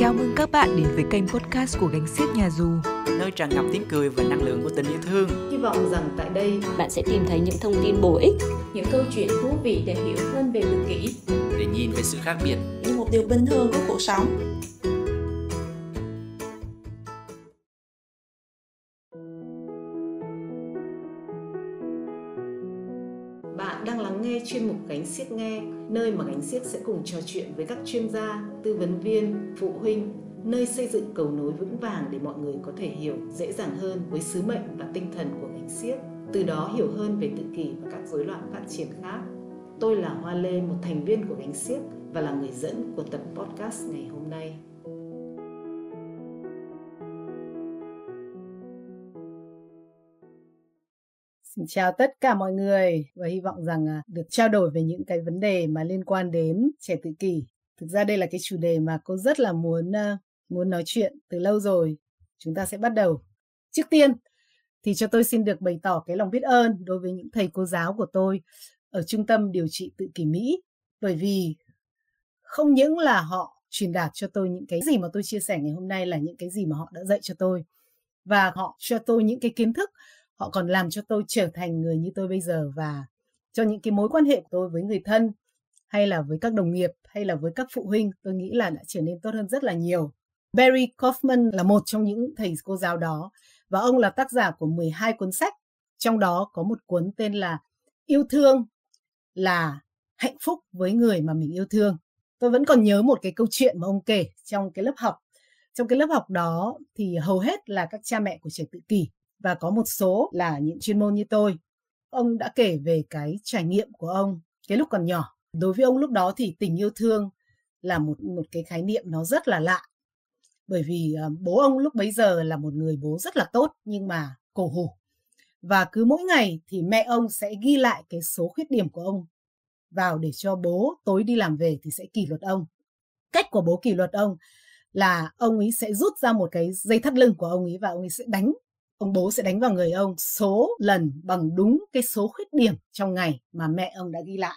Chào mừng các bạn đến với kênh podcast của Gánh Xiếc Nhà Dù. Nơi tràn ngập tiếng cười và năng lượng của tình yêu thương. Hy vọng rằng tại đây bạn sẽ tìm thấy những thông tin bổ ích Những câu chuyện thú vị để hiểu hơn về tự kỷ Để nhìn về sự khác biệt. Như một điều bình thường của cuộc sống chuyên mục Gánh Siếc Nghe, nơi mà Gánh Siếc sẽ cùng trò chuyện với các chuyên gia, tư vấn viên, phụ huynh, nơi xây dựng cầu nối vững vàng để mọi người có thể hiểu dễ dàng hơn với sứ mệnh và tinh thần của Gánh Siếc, từ đó hiểu hơn về tự kỷ và các rối loạn phát triển khác. Tôi là Hoa Lê, một thành viên của Gánh Siếc và là người dẫn của tập podcast ngày hôm nay. Xin chào tất cả mọi người và hy vọng rằng à, được trao đổi về những cái vấn đề mà liên quan đến trẻ tự kỷ. Thực ra đây là cái chủ đề mà cô rất là muốn muốn nói chuyện từ lâu rồi. Chúng ta sẽ bắt đầu. Trước tiên thì cho tôi xin được bày tỏ cái lòng biết ơn đối với những thầy cô giáo của tôi ở trung tâm điều trị tự kỷ Mỹ bởi vì không những là họ truyền đạt cho tôi những cái gì mà tôi chia sẻ ngày hôm nay là những cái gì mà họ đã dạy cho tôi, và họ cho tôi những cái kiến thức họ còn làm cho tôi trở thành người như tôi bây giờ và cho những cái mối quan hệ của tôi với người thân, hay là với các đồng nghiệp, hay là với các phụ huynh, tôi nghĩ là đã trở nên tốt hơn rất là nhiều. Barry Kaufman là một trong những thầy cô giáo đó và ông là tác giả của 12 cuốn sách, trong đó có một cuốn tên là Yêu thương, là hạnh phúc với người mà mình yêu thương. Tôi vẫn còn nhớ một cái câu chuyện mà ông kể trong cái lớp học. Trong cái lớp học đó thì hầu hết là các cha mẹ của trẻ tự kỷ và có một số là những chuyên môn như tôi. Ông đã kể về cái trải nghiệm của ông cái lúc còn nhỏ. Đối với ông lúc đó thì tình yêu thương là một một cái khái niệm nó rất là lạ. Bởi vì uh, bố ông lúc bấy giờ là một người bố rất là tốt nhưng mà cổ hủ. Và cứ mỗi ngày thì mẹ ông sẽ ghi lại cái số khuyết điểm của ông vào để cho bố tối đi làm về thì sẽ kỷ luật ông. Cách của bố kỷ luật ông là ông ấy sẽ rút ra một cái dây thắt lưng của ông ấy và ông ấy sẽ đánh ông bố sẽ đánh vào người ông số lần bằng đúng cái số khuyết điểm trong ngày mà mẹ ông đã ghi lại.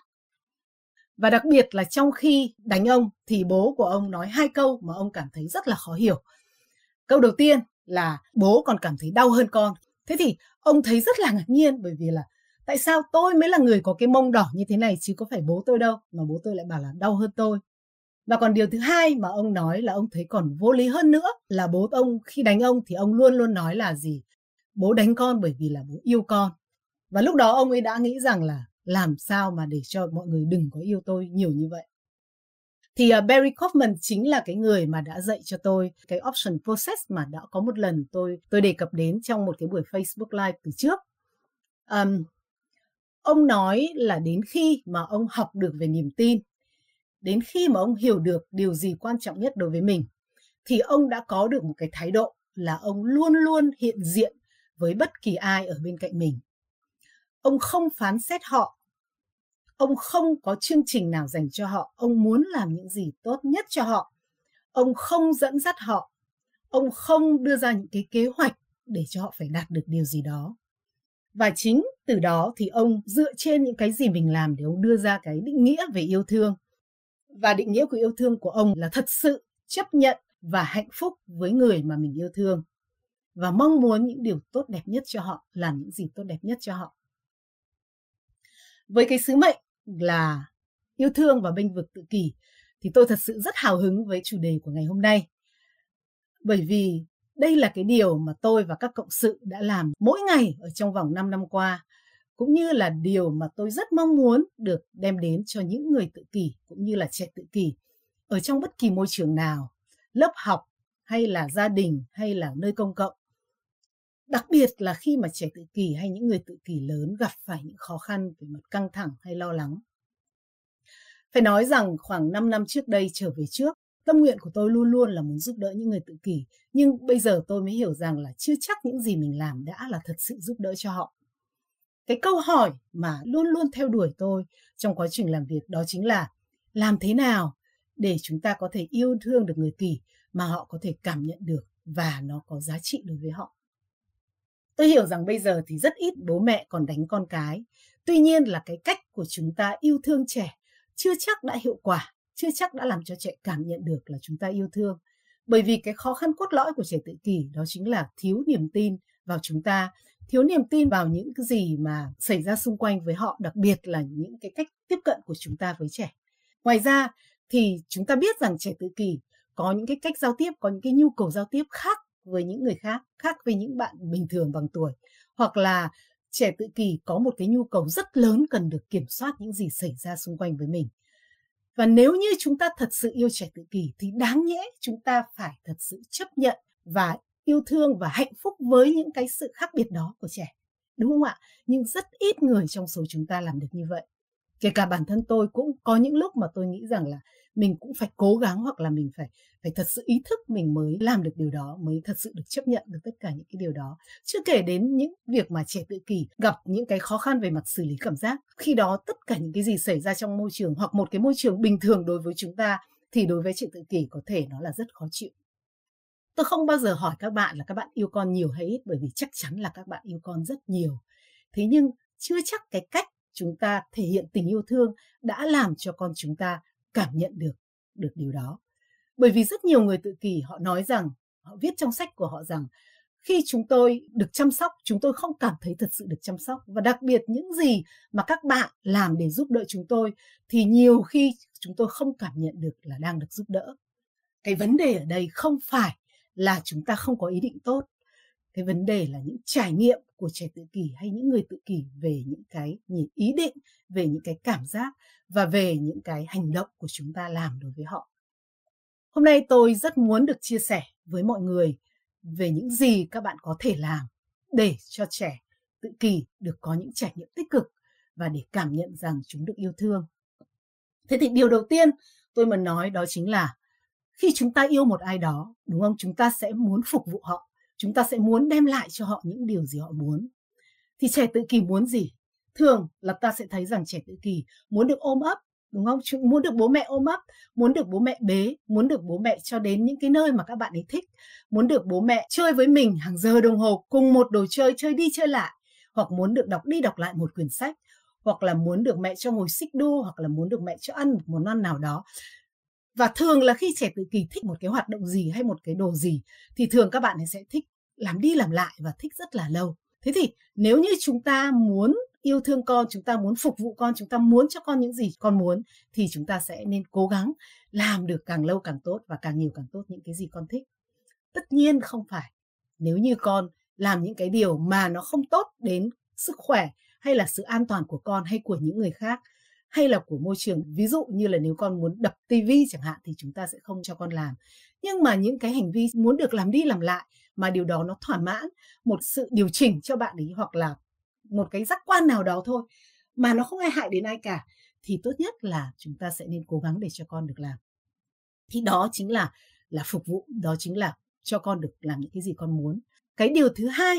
Và đặc biệt là trong khi đánh ông thì bố của ông nói hai câu mà ông cảm thấy rất là khó hiểu. Câu đầu tiên là bố còn cảm thấy đau hơn con. Thế thì ông thấy rất là ngạc nhiên bởi vì là tại sao tôi mới là người có cái mông đỏ như thế này chứ có phải bố tôi đâu mà bố tôi lại bảo là đau hơn tôi. Và còn điều thứ hai mà ông nói là ông thấy còn vô lý hơn nữa là bố ông khi đánh ông thì ông luôn luôn nói là gì? Bố đánh con bởi vì là bố yêu con. Và lúc đó ông ấy đã nghĩ rằng là làm sao mà để cho mọi người đừng có yêu tôi nhiều như vậy. Thì uh, Barry Kaufman chính là cái người mà đã dạy cho tôi cái option process mà đã có một lần tôi tôi đề cập đến trong một cái buổi Facebook Live từ trước. Um, ông nói là đến khi mà ông học được về niềm tin đến khi mà ông hiểu được điều gì quan trọng nhất đối với mình, thì ông đã có được một cái thái độ là ông luôn luôn hiện diện với bất kỳ ai ở bên cạnh mình. Ông không phán xét họ, ông không có chương trình nào dành cho họ, ông muốn làm những gì tốt nhất cho họ. Ông không dẫn dắt họ, ông không đưa ra những cái kế hoạch để cho họ phải đạt được điều gì đó. Và chính từ đó thì ông dựa trên những cái gì mình làm để ông đưa ra cái định nghĩa về yêu thương và định nghĩa của yêu thương của ông là thật sự, chấp nhận và hạnh phúc với người mà mình yêu thương. Và mong muốn những điều tốt đẹp nhất cho họ, làm những gì tốt đẹp nhất cho họ. Với cái sứ mệnh là yêu thương và bênh vực tự kỷ, thì tôi thật sự rất hào hứng với chủ đề của ngày hôm nay. Bởi vì đây là cái điều mà tôi và các cộng sự đã làm mỗi ngày ở trong vòng 5 năm qua cũng như là điều mà tôi rất mong muốn được đem đến cho những người tự kỷ cũng như là trẻ tự kỷ ở trong bất kỳ môi trường nào, lớp học hay là gia đình hay là nơi công cộng. Đặc biệt là khi mà trẻ tự kỷ hay những người tự kỷ lớn gặp phải những khó khăn về mặt căng thẳng hay lo lắng. Phải nói rằng khoảng 5 năm trước đây trở về trước, tâm nguyện của tôi luôn luôn là muốn giúp đỡ những người tự kỷ, nhưng bây giờ tôi mới hiểu rằng là chưa chắc những gì mình làm đã là thật sự giúp đỡ cho họ cái câu hỏi mà luôn luôn theo đuổi tôi trong quá trình làm việc đó chính là làm thế nào để chúng ta có thể yêu thương được người kỳ mà họ có thể cảm nhận được và nó có giá trị đối với họ? Tôi hiểu rằng bây giờ thì rất ít bố mẹ còn đánh con cái. Tuy nhiên là cái cách của chúng ta yêu thương trẻ chưa chắc đã hiệu quả chưa chắc đã làm cho trẻ cảm nhận được là chúng ta yêu thương. Bởi vì cái khó khăn cốt lõi của trẻ tự kỷ đó chính là thiếu niềm tin vào chúng ta, thiếu niềm tin vào những cái gì mà xảy ra xung quanh với họ, đặc biệt là những cái cách tiếp cận của chúng ta với trẻ. Ngoài ra thì chúng ta biết rằng trẻ tự kỷ có những cái cách giao tiếp, có những cái nhu cầu giao tiếp khác với những người khác, khác với những bạn bình thường bằng tuổi. Hoặc là trẻ tự kỷ có một cái nhu cầu rất lớn cần được kiểm soát những gì xảy ra xung quanh với mình. Và nếu như chúng ta thật sự yêu trẻ tự kỷ thì đáng nhẽ chúng ta phải thật sự chấp nhận và yêu thương và hạnh phúc với những cái sự khác biệt đó của trẻ. Đúng không ạ? Nhưng rất ít người trong số chúng ta làm được như vậy. Kể cả bản thân tôi cũng có những lúc mà tôi nghĩ rằng là mình cũng phải cố gắng hoặc là mình phải phải thật sự ý thức mình mới làm được điều đó, mới thật sự được chấp nhận được tất cả những cái điều đó chưa kể đến những việc mà trẻ tự kỷ, gặp những cái khó khăn về mặt xử lý cảm giác khi đó tất cả những cái gì xảy ra trong môi trường hoặc một cái môi trường bình thường đối với chúng ta thì đối với trẻ tự kỷ có thể nó là rất khó chịu tôi không bao giờ hỏi các bạn là các bạn yêu con nhiều hay ít, bởi vì chắc chắn là các bạn yêu con rất nhiều. Thế nhưng chưa chắc cái cách chúng ta thể hiện tình yêu thương đã làm cho con chúng ta cảm nhận được được điều đó. Bởi vì rất nhiều người tự kỷ, họ nói rằng, họ viết trong sách của họ rằng, khi chúng tôi được chăm sóc, chúng tôi không cảm thấy thật sự được chăm sóc. Và đặc biệt những gì mà các bạn làm để giúp đỡ chúng tôi thì nhiều khi chúng tôi không cảm nhận được là đang được giúp đỡ. Cái vấn đề ở đây không phải là chúng ta không có ý định tốt. Cái vấn đề là những trải nghiệm của trẻ tự kỷ hay những người tự kỷ về những cái ý định, về những cái cảm giác và về những cái hành động của chúng ta làm đối với họ. Hôm nay tôi rất muốn được chia sẻ với mọi người về những gì các bạn có thể làm để cho trẻ tự kỷ được có những trải nghiệm tích cực và để cảm nhận rằng chúng được yêu thương. Thế thì điều đầu tiên tôi muốn nói đó chính là khi chúng ta yêu một ai đó, đúng không? Chúng ta sẽ muốn phục vụ họ. Chúng ta sẽ muốn đem lại cho họ những điều gì họ muốn. Thì trẻ tự kỷ muốn gì? Thường là ta sẽ thấy rằng trẻ tự kỷ muốn được ôm ấp, đúng không? Chúng muốn được bố mẹ ôm ấp, muốn được bố mẹ bế, muốn được bố mẹ cho đến những cái nơi mà các bạn ấy thích, muốn được bố mẹ chơi với mình hàng giờ đồng hồ, cùng một đồ chơi chơi đi chơi lại, hoặc muốn được đọc đi đọc lại một quyển sách, hoặc là muốn được mẹ cho ngồi xích đu, hoặc là muốn được mẹ cho ăn một món ăn nào đó và thường là khi trẻ tự kỳ thích một cái hoạt động gì hay một cái đồ gì, thì thường các bạn ấy sẽ thích làm đi làm lại và thích rất là lâu. Thế thì nếu như chúng ta muốn yêu thương con, chúng ta muốn phục vụ con, chúng ta muốn cho con những gì con muốn, thì chúng ta sẽ nên cố gắng làm được càng lâu càng tốt và càng nhiều càng tốt những cái gì con thích. Tất nhiên không phải nếu như con làm những cái điều mà nó không tốt đến sức khỏe hay là sự an toàn của con hay của những người khác hay là của môi trường. Ví dụ như là nếu con muốn đập tivi chẳng hạn thì chúng ta sẽ không cho con làm. Nhưng mà những cái hành vi muốn được làm đi làm lại mà điều đó nó thỏa mãn một sự điều chỉnh cho bạn ấy hoặc là một cái giác quan nào đó thôi mà nó không ai hại đến ai cả, thì tốt nhất là chúng ta sẽ nên cố gắng để cho con được làm. Thì đó chính là là phục vụ, đó chính là cho con được làm những cái gì con muốn. Cái điều thứ hai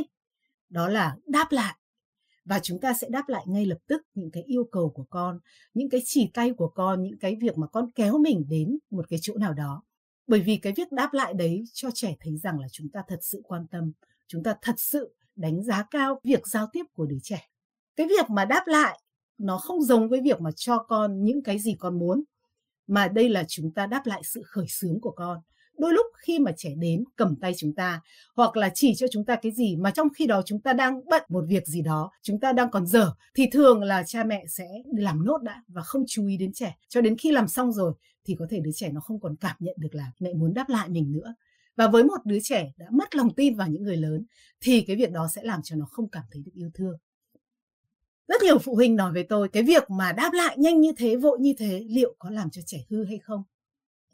đó là đáp lại và chúng ta sẽ đáp lại ngay lập tức những cái yêu cầu của con, những cái chỉ tay của con, những cái việc mà con kéo mình đến một cái chỗ nào đó. Bởi vì cái việc đáp lại đấy cho trẻ thấy rằng là chúng ta thật sự quan tâm, chúng ta thật sự đánh giá cao việc giao tiếp của đứa trẻ. Cái việc mà đáp lại nó không giống với việc mà cho con những cái gì con muốn, mà đây là chúng ta đáp lại sự khởi xướng của con đôi lúc khi mà trẻ đến, cầm tay chúng ta, hoặc là chỉ cho chúng ta cái gì mà trong khi đó chúng ta đang bận một việc gì đó, chúng ta đang còn dở, thì thường là cha mẹ sẽ làm nốt đã và không chú ý đến trẻ. Cho đến khi làm xong rồi, thì có thể đứa trẻ nó không còn cảm nhận được là mẹ muốn đáp lại mình nữa. Và với một đứa trẻ đã mất lòng tin vào những người lớn, thì cái việc đó sẽ làm cho nó không cảm thấy được yêu thương. Rất nhiều phụ huynh nói với tôi, cái việc mà đáp lại nhanh như thế, vội như thế, liệu có làm cho trẻ hư hay không?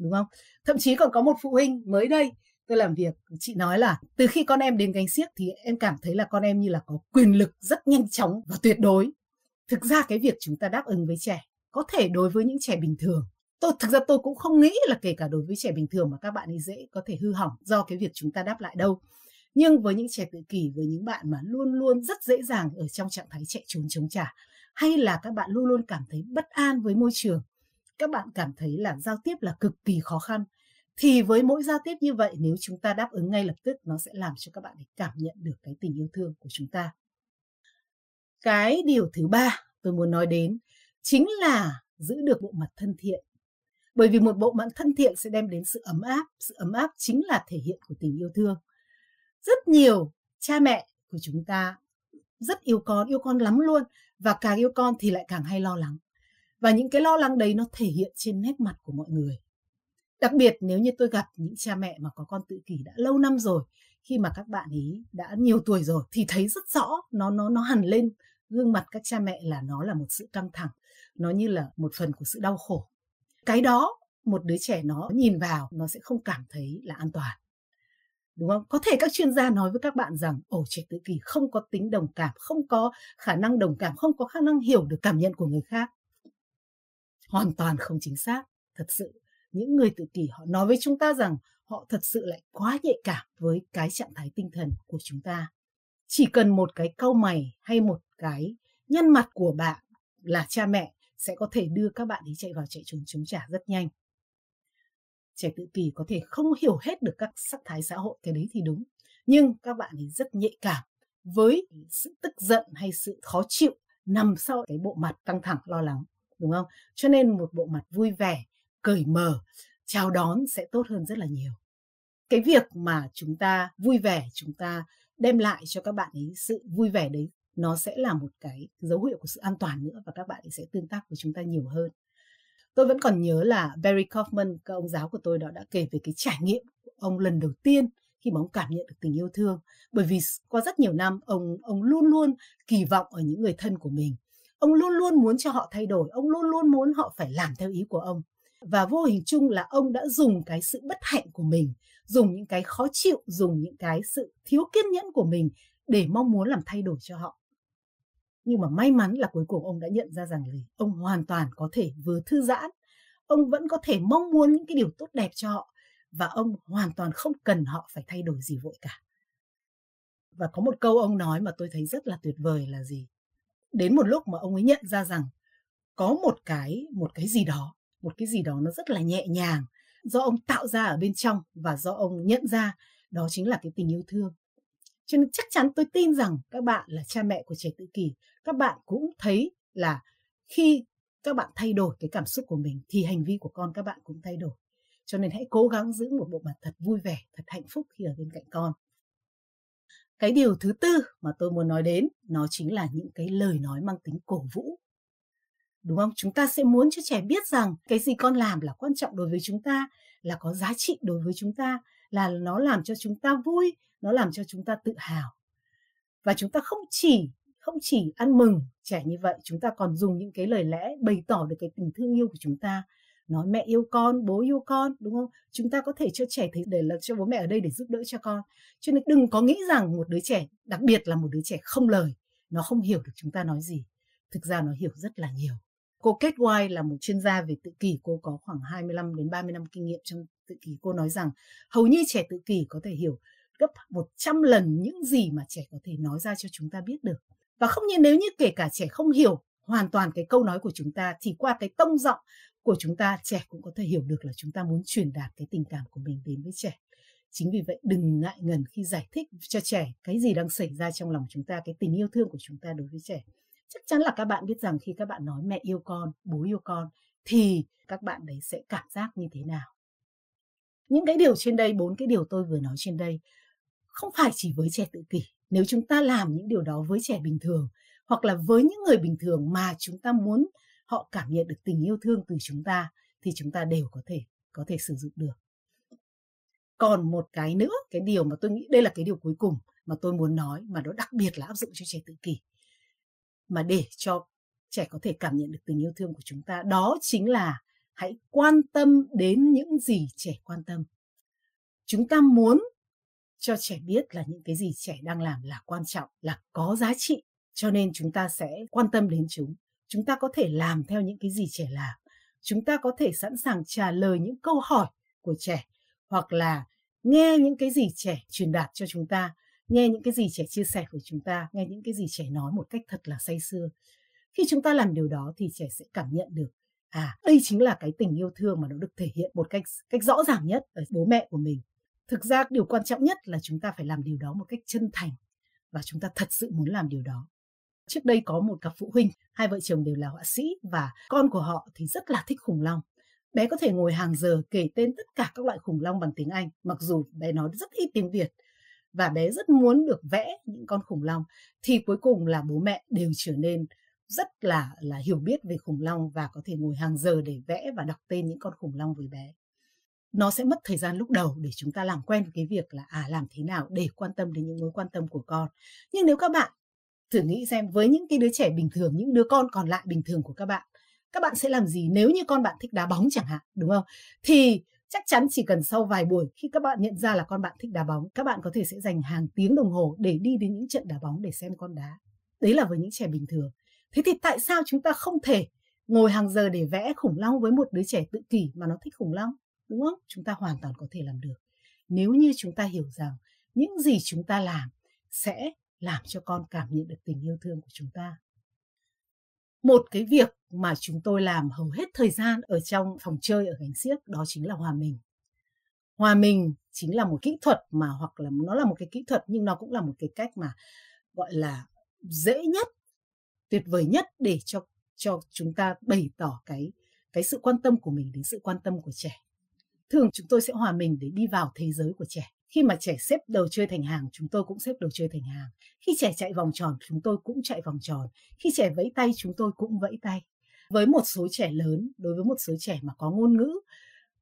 Đúng không? Thậm chí còn có một phụ huynh mới đây, tôi làm việc, chị nói là từ khi con em đến gánh xiếc thì em cảm thấy là con em như là có quyền lực rất nhanh chóng và tuyệt đối. Thực ra cái việc chúng ta đáp ứng với trẻ có thể đối với những trẻ bình thường. Tôi, thực ra tôi cũng không nghĩ là kể cả đối với trẻ bình thường mà các bạn ấy dễ có thể hư hỏng do cái việc chúng ta đáp lại đâu. Nhưng với những trẻ tự kỷ, với những bạn mà luôn luôn rất dễ dàng ở trong trạng thái chạy trốn chống trả, hay là các bạn luôn luôn cảm thấy bất an với môi trường các bạn cảm thấy là giao tiếp là cực kỳ khó khăn. Thì với mỗi giao tiếp như vậy, nếu chúng ta đáp ứng ngay lập tức, nó sẽ làm cho các bạn cảm nhận được cái tình yêu thương của chúng ta. Cái điều thứ ba tôi muốn nói đến chính là giữ được bộ mặt thân thiện. Bởi vì một bộ mặt thân thiện sẽ đem đến sự ấm áp, sự ấm áp chính là thể hiện của tình yêu thương. Rất nhiều cha mẹ của chúng ta rất yêu con yêu con lắm luôn, và càng yêu con thì lại càng hay lo lắng và những cái lo lắng đấy nó thể hiện trên nét mặt của mọi người. Đặc biệt nếu như tôi gặp những cha mẹ mà có con tự kỷ đã lâu năm rồi, khi mà các bạn ấy đã nhiều tuổi rồi thì thấy rất rõ nó nó nó hằn lên gương mặt các cha mẹ là nó là một sự căng thẳng, nó như là một phần của sự đau khổ. Cái đó một đứa trẻ nó nhìn vào nó sẽ không cảm thấy là an toàn. Đúng không? Có thể các chuyên gia nói với các bạn rằng, ồ, trẻ tự kỷ không có tính đồng cảm, không có khả năng đồng cảm, không có khả năng hiểu được cảm nhận của người khác hoàn toàn không chính xác. Thật sự, những người tự kỷ họ nói với chúng ta rằng họ thật sự lại quá nhạy cảm với cái trạng thái tinh thần của chúng ta. Chỉ cần một cái câu mày hay một cái nhân mặt của bạn là cha mẹ sẽ có thể đưa các bạn ấy chạy vào chạy trốn chống trả rất nhanh. Trẻ tự kỷ có thể không hiểu hết được các sắc thái xã hội, cái đấy thì đúng. Nhưng các bạn ấy rất nhạy cảm với sự tức giận hay sự khó chịu nằm sau cái bộ mặt căng thẳng, lo lắng đúng không? Cho nên một bộ mặt vui vẻ, cởi mở, chào đón sẽ tốt hơn rất là nhiều. Cái việc mà chúng ta vui vẻ, chúng ta đem lại cho các bạn ấy sự vui vẻ đấy, nó sẽ là một cái dấu hiệu của sự an toàn nữa và các bạn ấy sẽ tương tác với chúng ta nhiều hơn. Tôi vẫn còn nhớ là Barry Kaufman, các ông giáo của tôi đó đã kể về cái trải nghiệm của ông lần đầu tiên khi mà ông cảm nhận được tình yêu thương. Bởi vì qua rất nhiều năm, ông ông luôn luôn kỳ vọng ở những người thân của mình ông luôn luôn muốn cho họ thay đổi, ông luôn luôn muốn họ phải làm theo ý của ông. Và vô hình chung là ông đã dùng cái sự bất hạnh của mình, dùng những cái khó chịu, dùng những cái sự thiếu kiên nhẫn của mình để mong muốn làm thay đổi cho họ. Nhưng mà may mắn là cuối cùng ông đã nhận ra rằng là ông hoàn toàn có thể vừa thư giãn, ông vẫn có thể mong muốn những cái điều tốt đẹp cho họ và ông hoàn toàn không cần họ phải thay đổi gì vội cả. Và có một câu ông nói mà tôi thấy rất là tuyệt vời là gì? Đến một lúc mà ông ấy nhận ra rằng có một cái một cái gì đó, một cái gì đó nó rất là nhẹ nhàng do ông tạo ra ở bên trong và do ông nhận ra, đó chính là cái tình yêu thương. Cho nên chắc chắn tôi tin rằng các bạn là cha mẹ của trẻ tự kỷ, các bạn cũng thấy là khi các bạn thay đổi cái cảm xúc của mình thì hành vi của con các bạn cũng thay đổi. Cho nên hãy cố gắng giữ một bộ mặt thật vui vẻ, thật hạnh phúc khi ở bên cạnh con cái điều thứ tư mà tôi muốn nói đến, nó chính là những cái lời nói mang tính cổ vũ. Đúng không? Chúng ta sẽ muốn cho trẻ biết rằng cái gì con làm là quan trọng đối với chúng ta, là có giá trị đối với chúng ta, là nó làm cho chúng ta vui, nó làm cho chúng ta tự hào. Và chúng ta không chỉ không chỉ ăn mừng trẻ như vậy, chúng ta còn dùng những cái lời lẽ bày tỏ được cái tình thương yêu của chúng ta nói mẹ yêu con bố yêu con đúng không chúng ta có thể cho trẻ thấy để là cho bố mẹ ở đây để giúp đỡ cho con cho nên đừng có nghĩ rằng một đứa trẻ đặc biệt là một đứa trẻ không lời nó không hiểu được chúng ta nói gì thực ra nó hiểu rất là nhiều Cô Kate White là một chuyên gia về tự kỷ, cô có khoảng 25 đến 30 năm kinh nghiệm trong tự kỷ. Cô nói rằng hầu như trẻ tự kỷ có thể hiểu gấp 100 lần những gì mà trẻ có thể nói ra cho chúng ta biết được. Và không như nếu như kể cả trẻ không hiểu hoàn toàn cái câu nói của chúng ta thì qua cái tông giọng của chúng ta trẻ cũng có thể hiểu được là chúng ta muốn truyền đạt cái tình cảm của mình đến với trẻ. Chính vì vậy đừng ngại ngần khi giải thích cho trẻ cái gì đang xảy ra trong lòng chúng ta, cái tình yêu thương của chúng ta đối với trẻ. Chắc chắn là các bạn biết rằng khi các bạn nói mẹ yêu con bố yêu con thì các bạn đấy sẽ cảm giác như thế nào? Những cái điều trên đây bốn cái điều tôi vừa nói trên đây không phải chỉ với trẻ tự kỷ. Nếu chúng ta làm những điều đó với trẻ bình thường hoặc là với những người bình thường mà chúng ta muốn họ cảm nhận được tình yêu thương từ chúng ta thì chúng ta đều có thể có thể sử dụng được. Còn một cái nữa, cái điều mà tôi nghĩ đây là cái điều cuối cùng mà tôi muốn nói mà nó đặc biệt là áp dụng cho trẻ tự kỷ. Mà để cho trẻ có thể cảm nhận được tình yêu thương của chúng ta, đó chính là hãy quan tâm đến những gì trẻ quan tâm. Chúng ta muốn cho trẻ biết là những cái gì trẻ đang làm là quan trọng, là có giá trị, cho nên chúng ta sẽ quan tâm đến chúng chúng ta có thể làm theo những cái gì trẻ làm. Chúng ta có thể sẵn sàng trả lời những câu hỏi của trẻ, hoặc là nghe những cái gì trẻ truyền đạt cho chúng ta, nghe những cái gì trẻ chia sẻ của chúng ta, nghe những cái gì trẻ nói một cách thật là say sưa. Khi chúng ta làm điều đó thì trẻ sẽ cảm nhận được à đây chính là cái tình yêu thương mà nó được thể hiện một cách cách rõ ràng nhất ở bố mẹ của mình. Thực ra điều quan trọng nhất là chúng ta phải làm điều đó một cách chân thành và chúng ta thật sự muốn làm điều đó trước đây có một cặp phụ huynh hai vợ chồng đều là họa sĩ và con của họ thì rất là thích khủng long. Bé có thể ngồi hàng giờ kể tên tất cả các loại khủng long bằng tiếng Anh, mặc dù bé nói rất ít tiếng Việt. Và bé rất muốn được vẽ những con khủng long thì cuối cùng là bố mẹ đều trở nên rất là là hiểu biết về khủng long và có thể ngồi hàng giờ để vẽ và đọc tên những con khủng long với bé. Nó sẽ mất thời gian lúc đầu để chúng ta làm quen với cái việc là à làm thế nào để quan tâm đến những mối quan tâm của con. Nhưng nếu các bạn thử nghĩ xem, với những cái đứa trẻ bình thường, những đứa con còn lại bình thường của các bạn các bạn sẽ làm gì nếu như con bạn thích đá bóng chẳng hạn, đúng không? Thì chắc chắn chỉ cần sau vài buổi khi các bạn nhận ra là con bạn thích đá bóng, các bạn có thể sẽ dành hàng tiếng đồng hồ để đi đến những trận đá bóng để xem con đá. Đấy là với những trẻ bình thường. Thế thì tại sao chúng ta không thể ngồi hàng giờ để vẽ khủng long với một đứa trẻ tự kỷ mà nó thích khủng long, đúng không? Chúng ta hoàn toàn có thể làm được. Nếu như chúng ta hiểu rằng những gì chúng ta làm sẽ làm cho con cảm nhận được tình yêu thương của chúng ta. Một cái việc mà chúng tôi làm hầu hết thời gian ở trong phòng chơi ở gánh xiếc đó chính là hòa mình. Hòa mình chính là một kỹ thuật mà hoặc là nó là một cái kỹ thuật nhưng nó cũng là một cái cách mà, gọi là, dễ nhất, tuyệt vời nhất để cho cho chúng ta bày tỏ cái cái sự quan tâm của mình đến sự quan tâm của trẻ. Thường chúng tôi sẽ hòa mình để đi vào thế giới của trẻ khi mà trẻ xếp đồ chơi thành hàng, chúng tôi cũng xếp đồ chơi thành hàng. Khi trẻ chạy vòng tròn, chúng tôi cũng chạy vòng tròn. Khi trẻ vẫy tay, chúng tôi cũng vẫy tay. Với một số trẻ lớn, đối với một số trẻ mà có ngôn ngữ,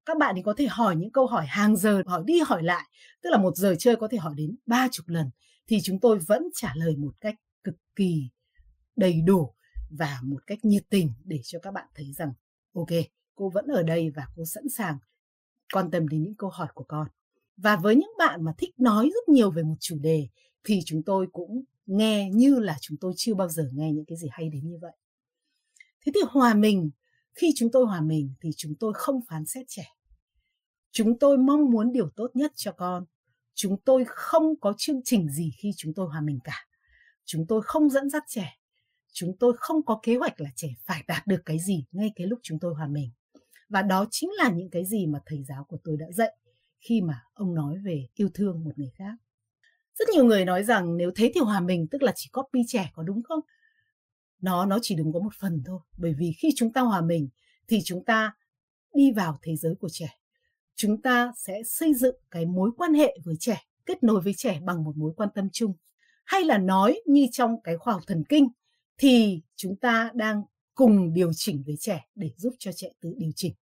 các bạn thì có thể hỏi những câu hỏi hàng giờ, hỏi đi hỏi lại. Tức là một giờ chơi có thể hỏi đến ba chục lần. Thì chúng tôi vẫn trả lời một cách cực kỳ đầy đủ và một cách nhiệt tình để cho các bạn thấy rằng, ok, cô vẫn ở đây và cô sẵn sàng quan tâm đến những câu hỏi của con và với những bạn mà thích nói rất nhiều về một chủ đề, thì chúng tôi cũng nghe như là chúng tôi chưa bao giờ nghe những cái gì hay đến như vậy. Thế thì hòa mình, khi chúng tôi hòa mình thì chúng tôi không phán xét trẻ. Chúng tôi mong muốn điều tốt nhất cho con. Chúng tôi không có chương trình gì khi chúng tôi hòa mình cả. Chúng tôi không dẫn dắt trẻ. Chúng tôi không có kế hoạch là trẻ phải đạt được cái gì ngay cái lúc chúng tôi hòa mình. Và đó chính là những cái gì mà thầy giáo của tôi đã dạy khi mà ông nói về yêu thương một người khác. Rất nhiều người nói rằng nếu thế thì hòa mình, tức là chỉ copy trẻ có đúng không? Nó nó chỉ đúng có một phần thôi, bởi vì khi chúng ta hòa mình thì chúng ta đi vào thế giới của trẻ. Chúng ta sẽ xây dựng cái mối quan hệ với trẻ, kết nối với trẻ bằng một mối quan tâm chung. Hay là nói như trong cái khoa học thần kinh thì chúng ta đang cùng điều chỉnh với trẻ để giúp cho trẻ tự điều chỉnh.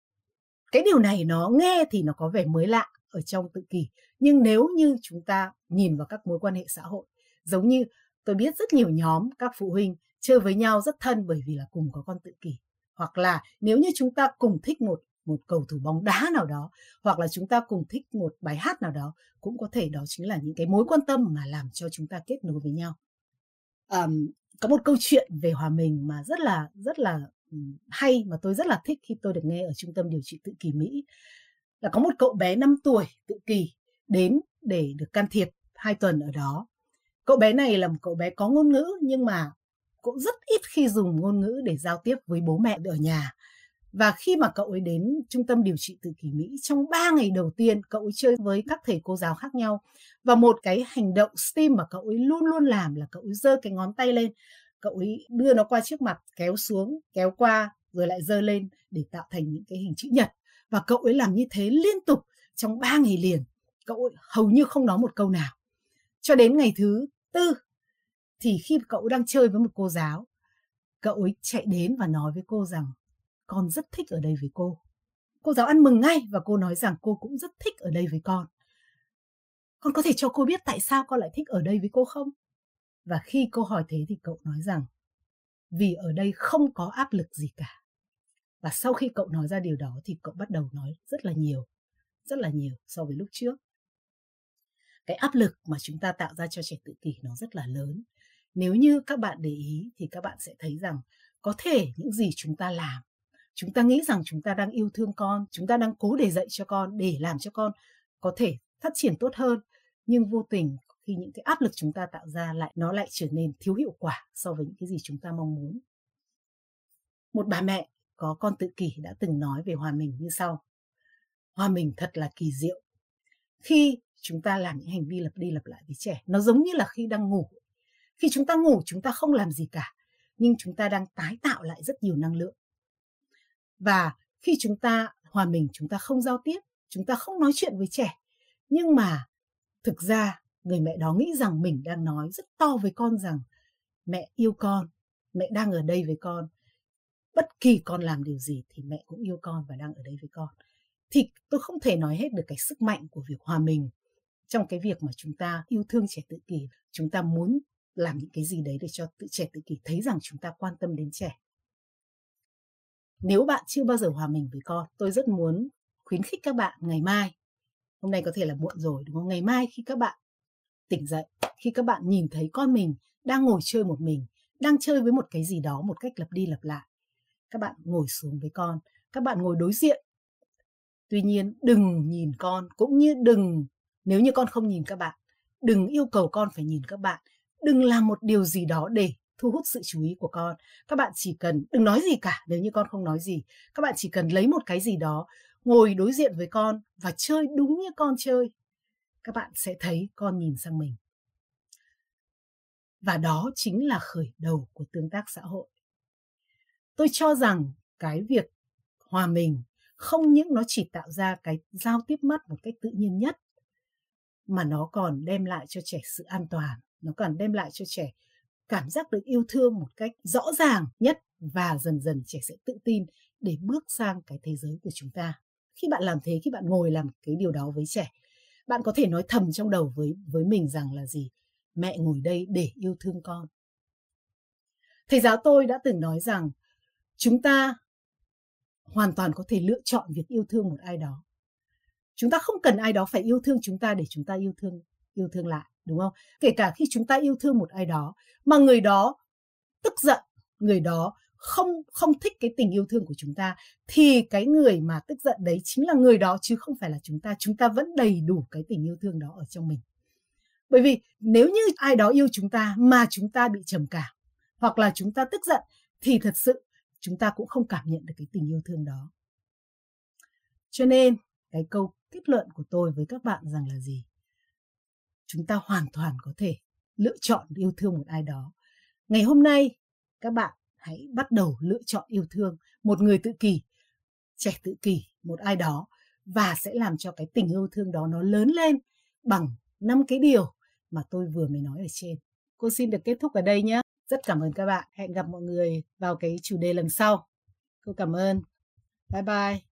Cái điều này nó nghe thì nó có vẻ mới lạ ở trong tự kỷ. Nhưng nếu như chúng ta nhìn vào các mối quan hệ xã hội giống như tôi biết rất nhiều nhóm các phụ huynh chơi với nhau rất thân bởi vì là cùng có con tự kỷ. Hoặc là nếu như chúng ta cùng thích một một cầu thủ bóng đá nào đó hoặc là chúng ta cùng thích một bài hát nào đó cũng có thể đó chính là những cái mối quan tâm mà làm cho chúng ta kết nối với nhau. Um, có một câu chuyện về hòa mình mà rất là rất là hay mà tôi rất là thích khi tôi được nghe ở trung tâm điều trị tự kỷ Mỹ là có một cậu bé 5 tuổi tự kỷ đến để được can thiệp hai tuần ở đó. Cậu bé này là một cậu bé có ngôn ngữ nhưng mà cũng rất ít khi dùng ngôn ngữ để giao tiếp với bố mẹ ở nhà. Và khi mà cậu ấy đến trung tâm điều trị tự kỷ Mỹ, trong 3 ngày đầu tiên cậu ấy chơi với các thầy cô giáo khác nhau. Và một cái hành động STEAM mà cậu ấy luôn luôn làm là cậu ấy giơ cái ngón tay lên, cậu ấy đưa nó qua trước mặt, kéo xuống, kéo qua, rồi lại giơ lên để tạo thành những cái hình chữ nhật. Và cậu ấy làm như thế liên tục trong 3 ngày liền. Cậu ấy hầu như không nói một câu nào. Cho đến ngày thứ tư, thì khi cậu đang chơi với một cô giáo, cậu ấy chạy đến và nói với cô rằng con rất thích ở đây với cô. Cô giáo ăn mừng ngay và cô nói rằng cô cũng rất thích ở đây với con. Con có thể cho cô biết tại sao con lại thích ở đây với cô không? Và khi cô hỏi thế thì cậu nói rằng vì ở đây không có áp lực gì cả. Và sau khi cậu nói ra điều đó thì cậu bắt đầu nói rất là nhiều, rất là nhiều so với lúc trước. Cái áp lực mà chúng ta tạo ra cho trẻ tự kỷ nó rất là lớn. Nếu như các bạn để ý thì các bạn sẽ thấy rằng có thể những gì chúng ta làm chúng ta nghĩ rằng chúng ta đang yêu thương con chúng ta đang cố để dạy cho con để làm cho con có thể phát triển tốt hơn nhưng vô tình khi những cái áp lực chúng ta tạo ra lại nó lại trở nên thiếu hiệu quả so với những cái gì chúng ta mong muốn một bà mẹ có con tự kỷ đã từng nói về hòa mình như sau. Hòa mình thật là kỳ diệu. Khi chúng ta làm những hành vi lặp đi lặp lại với trẻ, nó giống như là khi đang ngủ. Khi chúng ta ngủ, chúng ta không làm gì cả, nhưng chúng ta đang tái tạo lại rất nhiều năng lượng. Và khi chúng ta, hòa mình chúng ta không giao tiếp, chúng ta không nói chuyện với trẻ, nhưng mà thực ra người mẹ đó nghĩ rằng mình đang nói rất to với con rằng mẹ yêu con, mẹ đang ở đây với con bất kỳ con làm điều gì thì mẹ cũng yêu con và đang ở đây với con. Thì tôi không thể nói hết được cái sức mạnh của việc hòa mình trong cái việc mà chúng ta yêu thương trẻ tự kỷ. Chúng ta muốn làm những cái gì đấy để cho tự, trẻ tự kỷ thấy rằng chúng ta quan tâm đến trẻ. Nếu bạn chưa bao giờ hòa mình với con, tôi rất muốn khuyến khích các bạn ngày mai, hôm nay có thể là muộn rồi, đúng không? Ngày mai khi các bạn tỉnh dậy, khi các bạn nhìn thấy con mình đang ngồi chơi một mình, đang chơi với một cái gì đó, một cách lặp đi lặp lại các bạn ngồi xuống với con, các bạn ngồi đối diện. Tuy nhiên, đừng nhìn con, cũng như đừng, nếu như con không nhìn các bạn, đừng yêu cầu con phải nhìn các bạn. Đừng làm một điều gì đó để thu hút sự chú ý của con. Các bạn chỉ cần, đừng nói gì cả nếu như con không nói gì. Các bạn chỉ cần lấy một cái gì đó, ngồi đối diện với con và chơi đúng như con chơi, các bạn sẽ thấy con nhìn sang mình. Và đó chính là khởi đầu của tương tác xã hội tôi cho rằng cái việc hòa mình không những nó chỉ tạo ra cái giao tiếp mắt một cách tự nhiên nhất, mà nó còn đem lại cho trẻ sự an toàn, nó còn đem lại cho trẻ cảm giác được yêu thương một cách rõ ràng nhất và dần dần trẻ sẽ tự tin để bước sang cái thế giới của chúng ta. Khi bạn làm thế, khi bạn ngồi làm cái điều đó với trẻ, bạn có thể nói thầm trong đầu với với mình rằng là gì? Mẹ ngồi đây để yêu thương con. Thầy giáo tôi đã từng nói rằng chúng ta hoàn toàn có thể lựa chọn việc yêu thương một ai đó. Chúng ta không cần ai đó phải yêu thương chúng ta để chúng ta yêu thương yêu thương lại, đúng không? Kể cả khi chúng ta yêu thương một ai đó mà người đó tức giận, người đó không không thích cái tình yêu thương của chúng ta, thì cái người mà tức giận đấy chính là người đó chứ không phải là chúng ta. Chúng ta vẫn đầy đủ cái tình yêu thương đó ở trong mình. Bởi vì nếu như ai đó yêu chúng ta mà chúng ta bị trầm cảm hoặc là chúng ta tức giận thì thật sự chúng ta cũng không cảm nhận được cái tình yêu thương đó. Cho nên, cái câu kết luận của tôi với các bạn rằng là gì? Chúng ta hoàn toàn có thể lựa chọn yêu thương một ai đó. Ngày hôm nay, các bạn hãy bắt đầu lựa chọn yêu thương một người tự kỷ, trẻ tự kỷ, một ai đó, và sẽ làm cho cái tình yêu thương đó nó lớn lên bằng năm cái điều mà tôi vừa mới nói ở trên. Cô xin được kết thúc ở đây nhé rất cảm ơn các bạn. Hẹn gặp mọi người vào cái chủ đề lần sau. Cô cảm ơn. Bye bye.